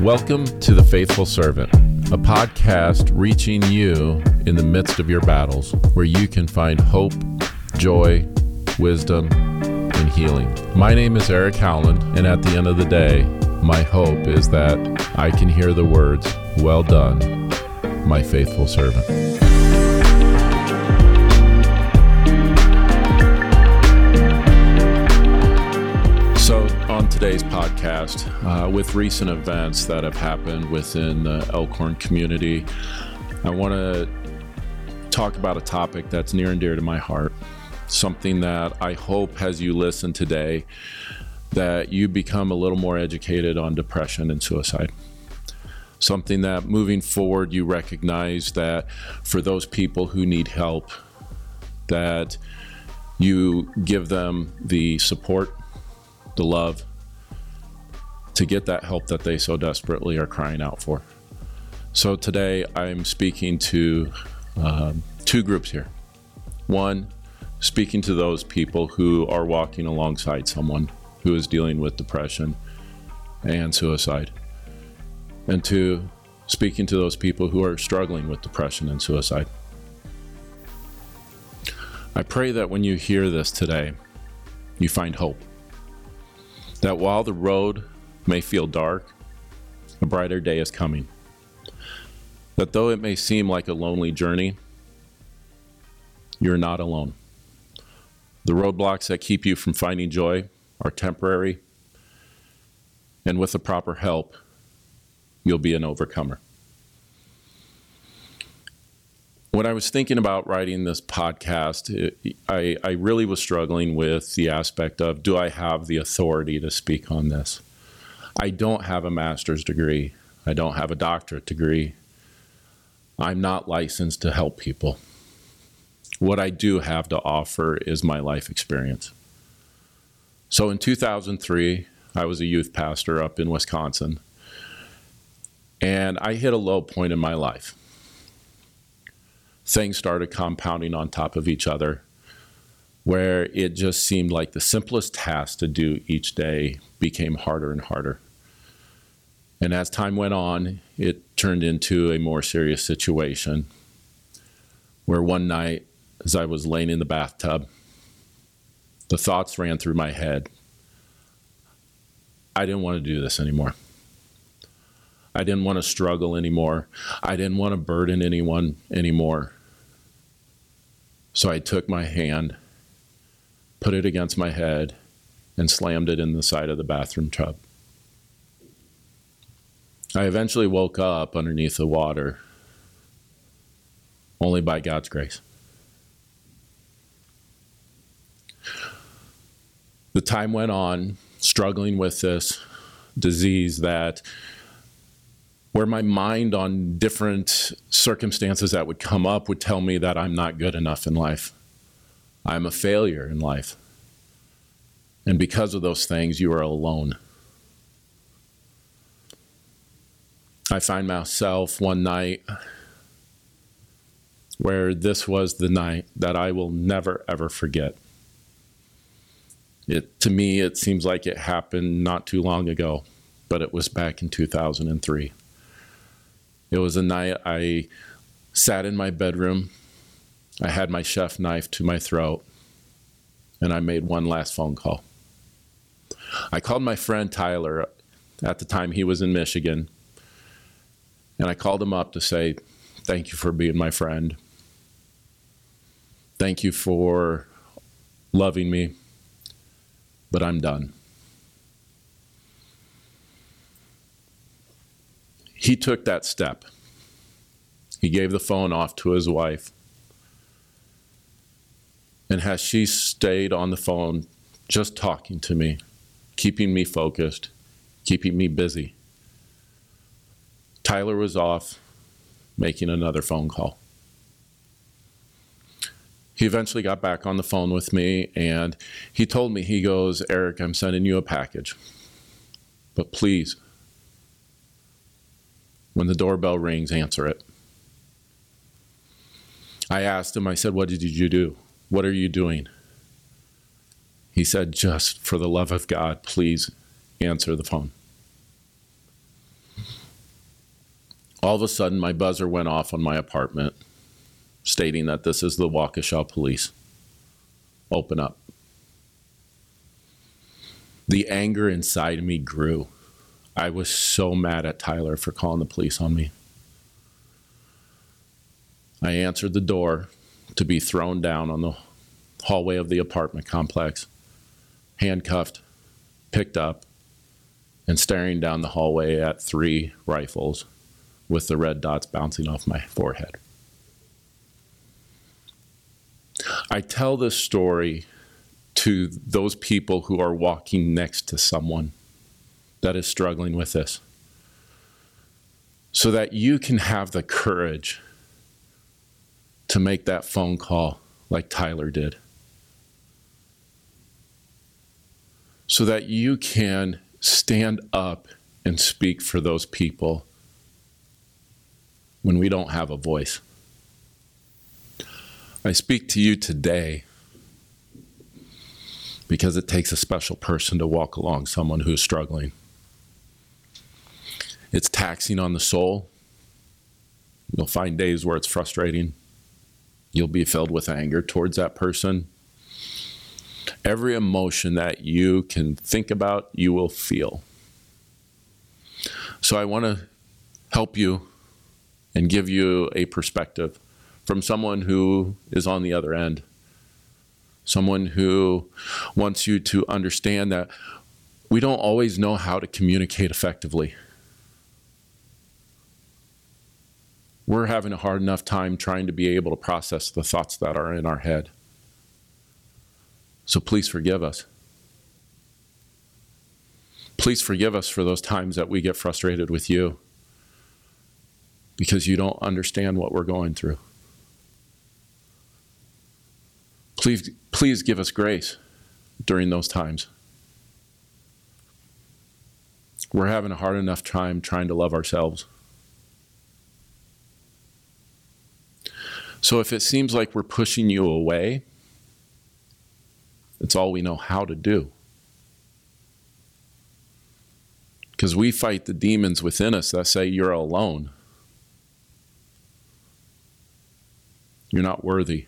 Welcome to The Faithful Servant, a podcast reaching you in the midst of your battles, where you can find hope, joy, wisdom, and healing. My name is Eric Howland, and at the end of the day, my hope is that I can hear the words, Well done, my faithful servant. Today's podcast, uh, with recent events that have happened within the Elkhorn community, I want to talk about a topic that's near and dear to my heart. Something that I hope as you listen today, that you become a little more educated on depression and suicide. Something that moving forward, you recognize that for those people who need help, that you give them the support the love to get that help that they so desperately are crying out for. So today I'm speaking to um, two groups here. One, speaking to those people who are walking alongside someone who is dealing with depression and suicide. And two, speaking to those people who are struggling with depression and suicide. I pray that when you hear this today, you find hope that while the road may feel dark, a brighter day is coming. That though it may seem like a lonely journey, you're not alone. The roadblocks that keep you from finding joy are temporary, and with the proper help, you'll be an overcomer. when I was thinking about writing this podcast, it, I, I really was struggling with the aspect of do I have the authority to speak on this? I don't have a master's degree, I don't have a doctorate degree. I'm not licensed to help people. What I do have to offer is my life experience. So in 2003, I was a youth pastor up in Wisconsin, and I hit a low point in my life things started compounding on top of each other where it just seemed like the simplest task to do each day became harder and harder. And as time went on, it turned into a more serious situation where one night, as I was laying in the bathtub, the thoughts ran through my head. I didn't want to do this anymore. I didn't want to struggle anymore. I didn't want to burden anyone anymore. So I took my hand, put it against my head, and slammed it in the side of the bathroom tub. I eventually woke up underneath the water, only by God's grace. The time went on, struggling with this disease that where my mind on different circumstances that would come up would tell me that I'm not good enough in life. I'm a failure in life. And because of those things, you are alone. I find myself one night where this was the night that I will never ever forget. It to me it seems like it happened not too long ago, but it was back in 2003. It was a night I sat in my bedroom. I had my chef knife to my throat, and I made one last phone call. I called my friend Tyler. At the time, he was in Michigan. And I called him up to say, Thank you for being my friend. Thank you for loving me, but I'm done. he took that step. He gave the phone off to his wife. And has she stayed on the phone, just talking to me, keeping me focused, keeping me busy, Tyler was off making another phone call. He eventually got back on the phone with me and he told me, he goes, Eric, I'm sending you a package. But please, when the doorbell rings, answer it. I asked him, I said, What did you do? What are you doing? He said, Just for the love of God, please answer the phone. All of a sudden, my buzzer went off on my apartment stating that this is the Waukesha police. Open up. The anger inside me grew. I was so mad at Tyler for calling the police on me. I answered the door to be thrown down on the hallway of the apartment complex, handcuffed, picked up, and staring down the hallway at three rifles with the red dots bouncing off my forehead. I tell this story to those people who are walking next to someone that is struggling with this so that you can have the courage to make that phone call like Tyler did. So that you can stand up and speak for those people when we don't have a voice. I speak to you today because it takes a special person to walk along someone who's struggling. It's taxing on the soul. You'll find days where it's frustrating. You'll be filled with anger towards that person. Every emotion that you can think about, you will feel. So I want to help you and give you a perspective from someone who is on the other end. Someone who wants you to understand that we don't always know how to communicate effectively. We're having a hard enough time trying to be able to process the thoughts that are in our head. So please forgive us. Please forgive us for those times that we get frustrated with you because you don't understand what we're going through. Please, please give us grace during those times. We're having a hard enough time trying to love ourselves. So if it seems like we're pushing you away, it's all we know how to do. Because we fight the demons within us that say you're alone. You're not worthy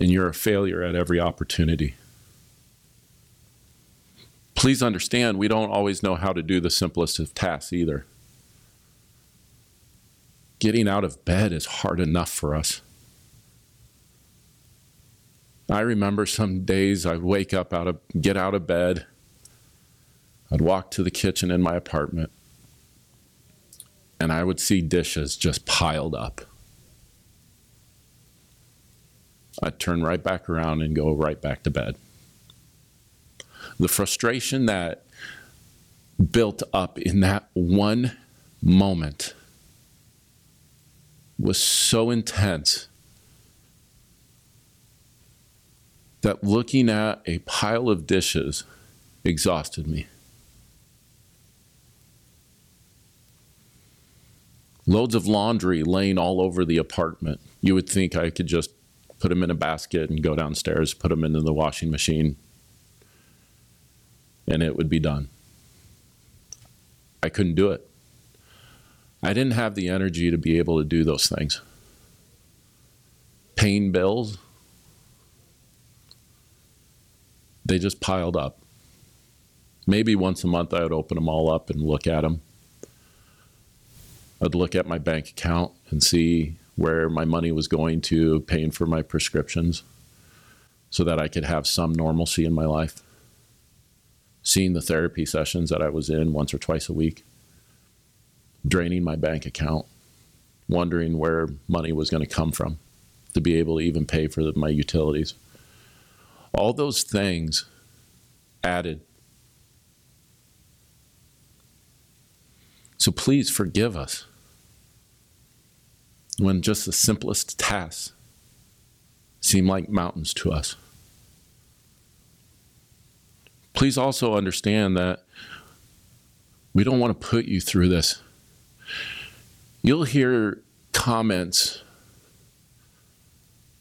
and you're a failure at every opportunity. Please understand, we don't always know how to do the simplest of tasks either. Getting out of bed is hard enough for us. I remember some days I'd wake up out of get out of bed. I'd walk to the kitchen in my apartment and I would see dishes just piled up. I'd turn right back around and go right back to bed. The frustration that built up in that one moment was so intense that looking at a pile of dishes exhausted me. Loads of laundry laying all over the apartment. You would think I could just put them in a basket and go downstairs, put them into the washing machine, and it would be done. I couldn't do it. I didn't have the energy to be able to do those things. Paying bills, they just piled up. Maybe once a month I would open them all up and look at them. I'd look at my bank account and see where my money was going to paying for my prescriptions so that I could have some normalcy in my life. Seeing the therapy sessions that I was in once or twice a week, draining my bank account, wondering where money was going to come from to be able to even pay for my utilities. All those things added. So please forgive us when just the simplest tasks seem like mountains to us. Please also understand that we don't want to put you through this. You'll hear comments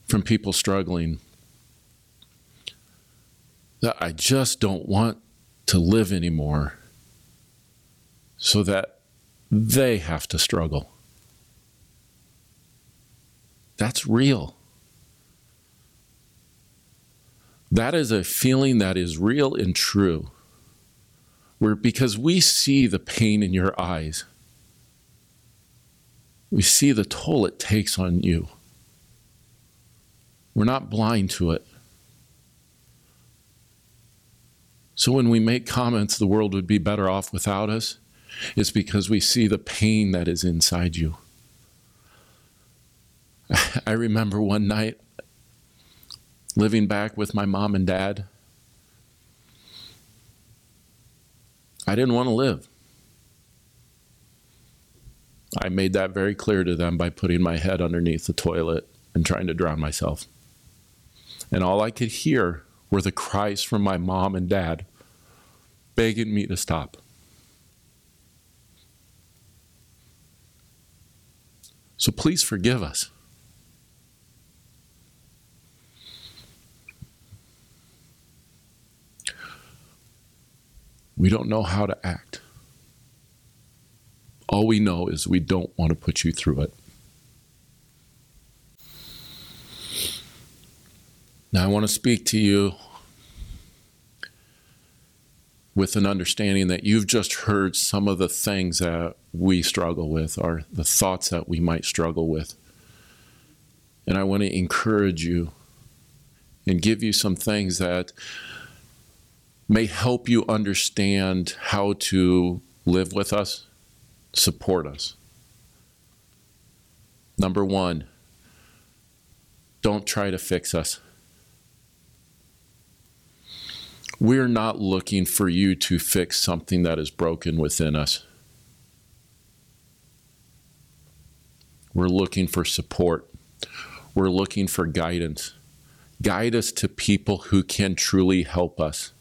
from people struggling that I just don't want to live anymore so that they have to struggle. That's real. That is a feeling that is real and true. Where because we see the pain in your eyes, we see the toll it takes on you. We're not blind to it. So when we make comments, the world would be better off without us, it's because we see the pain that is inside you. I remember one night living back with my mom and dad. I didn't want to live. I made that very clear to them by putting my head underneath the toilet and trying to drown myself. And all I could hear were the cries from my mom and dad begging me to stop. So please forgive us. We don't know how to act. All we know is we don't want to put you through it. Now, I want to speak to you with an understanding that you've just heard some of the things that we struggle with, or the thoughts that we might struggle with. And I want to encourage you and give you some things that may help you understand how to live with us, support us. Number one, don't try to fix us. We're not looking for you to fix something that is broken within us. We're looking for support. We're looking for guidance. Guide us to people who can truly help us.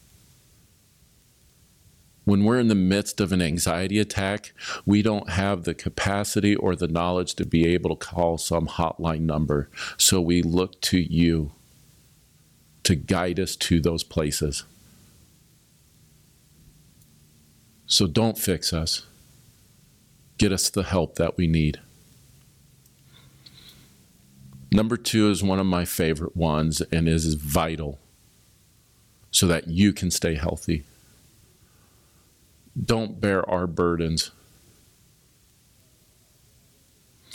When we're in the midst of an anxiety attack, we don't have the capacity or the knowledge to be able to call some hotline number. So we look to you to guide us to those places. So don't fix us. Get us the help that we need. Number two is one of my favorite ones and is vital so that you can stay healthy. Don't bear our burdens.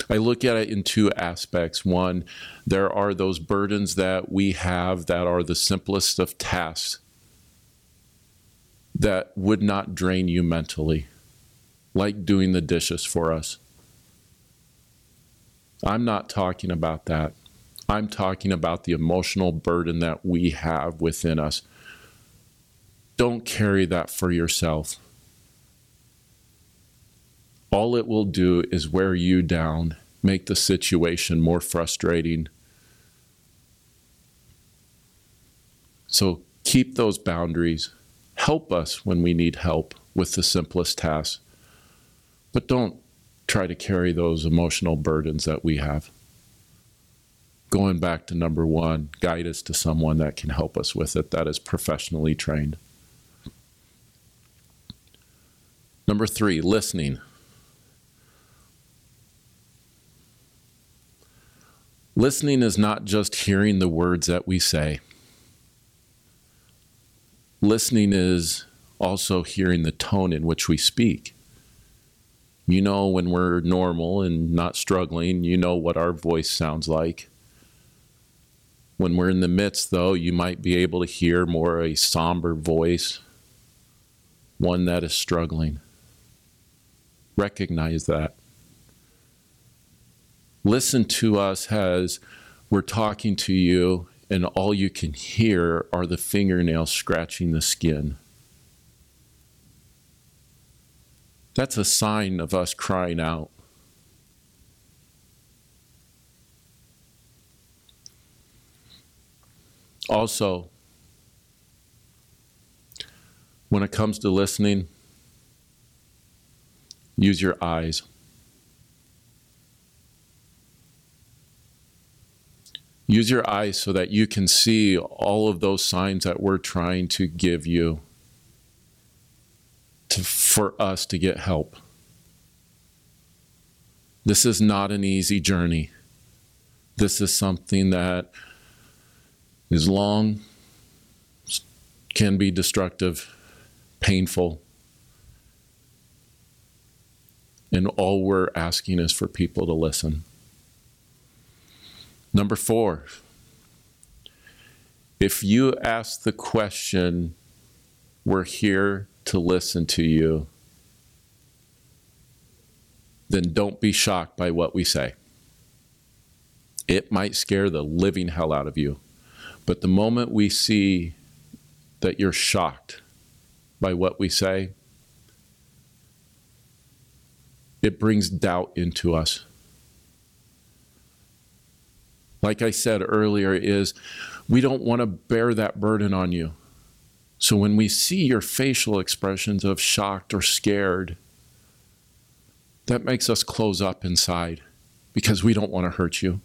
I look at it in two aspects. One, there are those burdens that we have that are the simplest of tasks that would not drain you mentally, like doing the dishes for us. I'm not talking about that. I'm talking about the emotional burden that we have within us. Don't carry that for yourself. All it will do is wear you down, make the situation more frustrating. So keep those boundaries help us when we need help with the simplest tasks. But don't try to carry those emotional burdens that we have. Going back to number one, guide us to someone that can help us with it that is professionally trained. Number three, listening. Listening is not just hearing the words that we say listening is also hearing the tone in which we speak. You know, when we're normal and not struggling, you know what our voice sounds like. When we're in the midst, though, you might be able to hear more a somber voice, one that is struggling. Recognize that. Listen to us as we're talking to you and all you can hear are the fingernails scratching the skin. That's a sign of us crying out. Also, when it comes to listening, use your eyes. Use your eyes so that you can see all of those signs that we're trying to give you to, for us to get help. This is not an easy journey. This is something that is long, can be destructive, painful. And all we're asking is for people to listen. Number four, if you ask the question, we're here to listen to you, then don't be shocked by what we say. It might scare the living hell out of you. But the moment we see that you're shocked by what we say, it brings doubt into us. Like I said earlier, is we don't want to bear that burden on you. So when we see your facial expressions of shocked or scared, that makes us close up inside because we don't want to hurt you.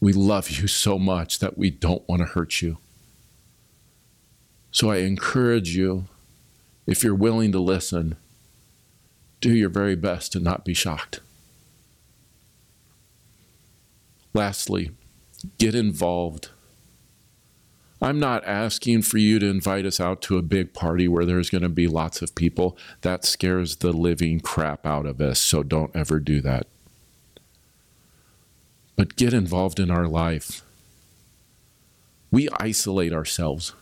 We love you so much that we don't want to hurt you. So I encourage you, if you're willing to listen, do your very best to not be shocked. Lastly, get involved. I'm not asking for you to invite us out to a big party where there's going to be lots of people. That scares the living crap out of us, so don't ever do that. But get involved in our life. We isolate ourselves.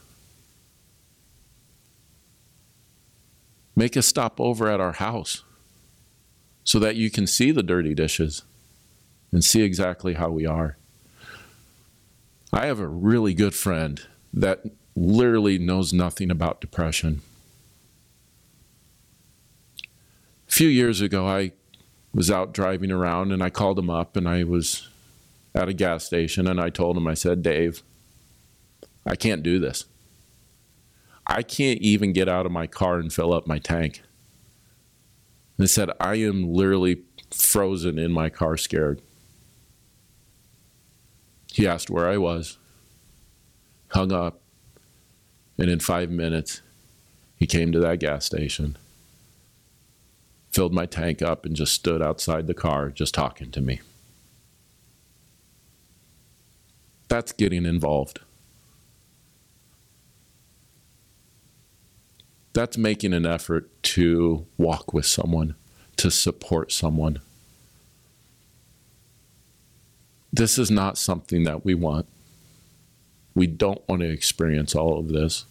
Make a stop over at our house so that you can see the dirty dishes and see exactly how we are. I have a really good friend that literally knows nothing about depression. A few years ago, I was out driving around and I called him up and I was at a gas station and I told him, I said, Dave, I can't do this. I can't even get out of my car and fill up my tank. And I said, I am literally frozen in my car, scared. He asked where I was, hung up, and in five minutes, he came to that gas station, filled my tank up, and just stood outside the car just talking to me. That's getting involved. That's making an effort to walk with someone, to support someone. This is not something that we want. We don't want to experience all of this.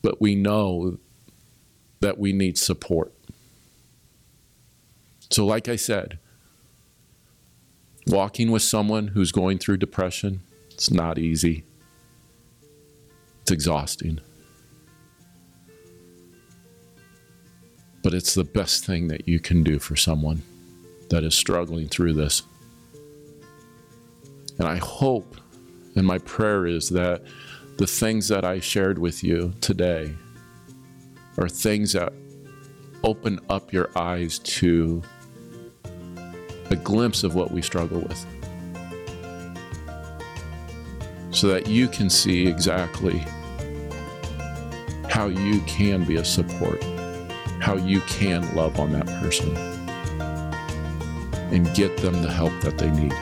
But we know that we need support. So, like I said, walking with someone who's going through depression, it's not easy. It's exhausting. But it's the best thing that you can do for someone that is struggling through this. And I hope, and my prayer is that the things that I shared with you today are things that open up your eyes to a glimpse of what we struggle with. So that you can see exactly how you can be a support, how you can love on that person, and get them the help that they need.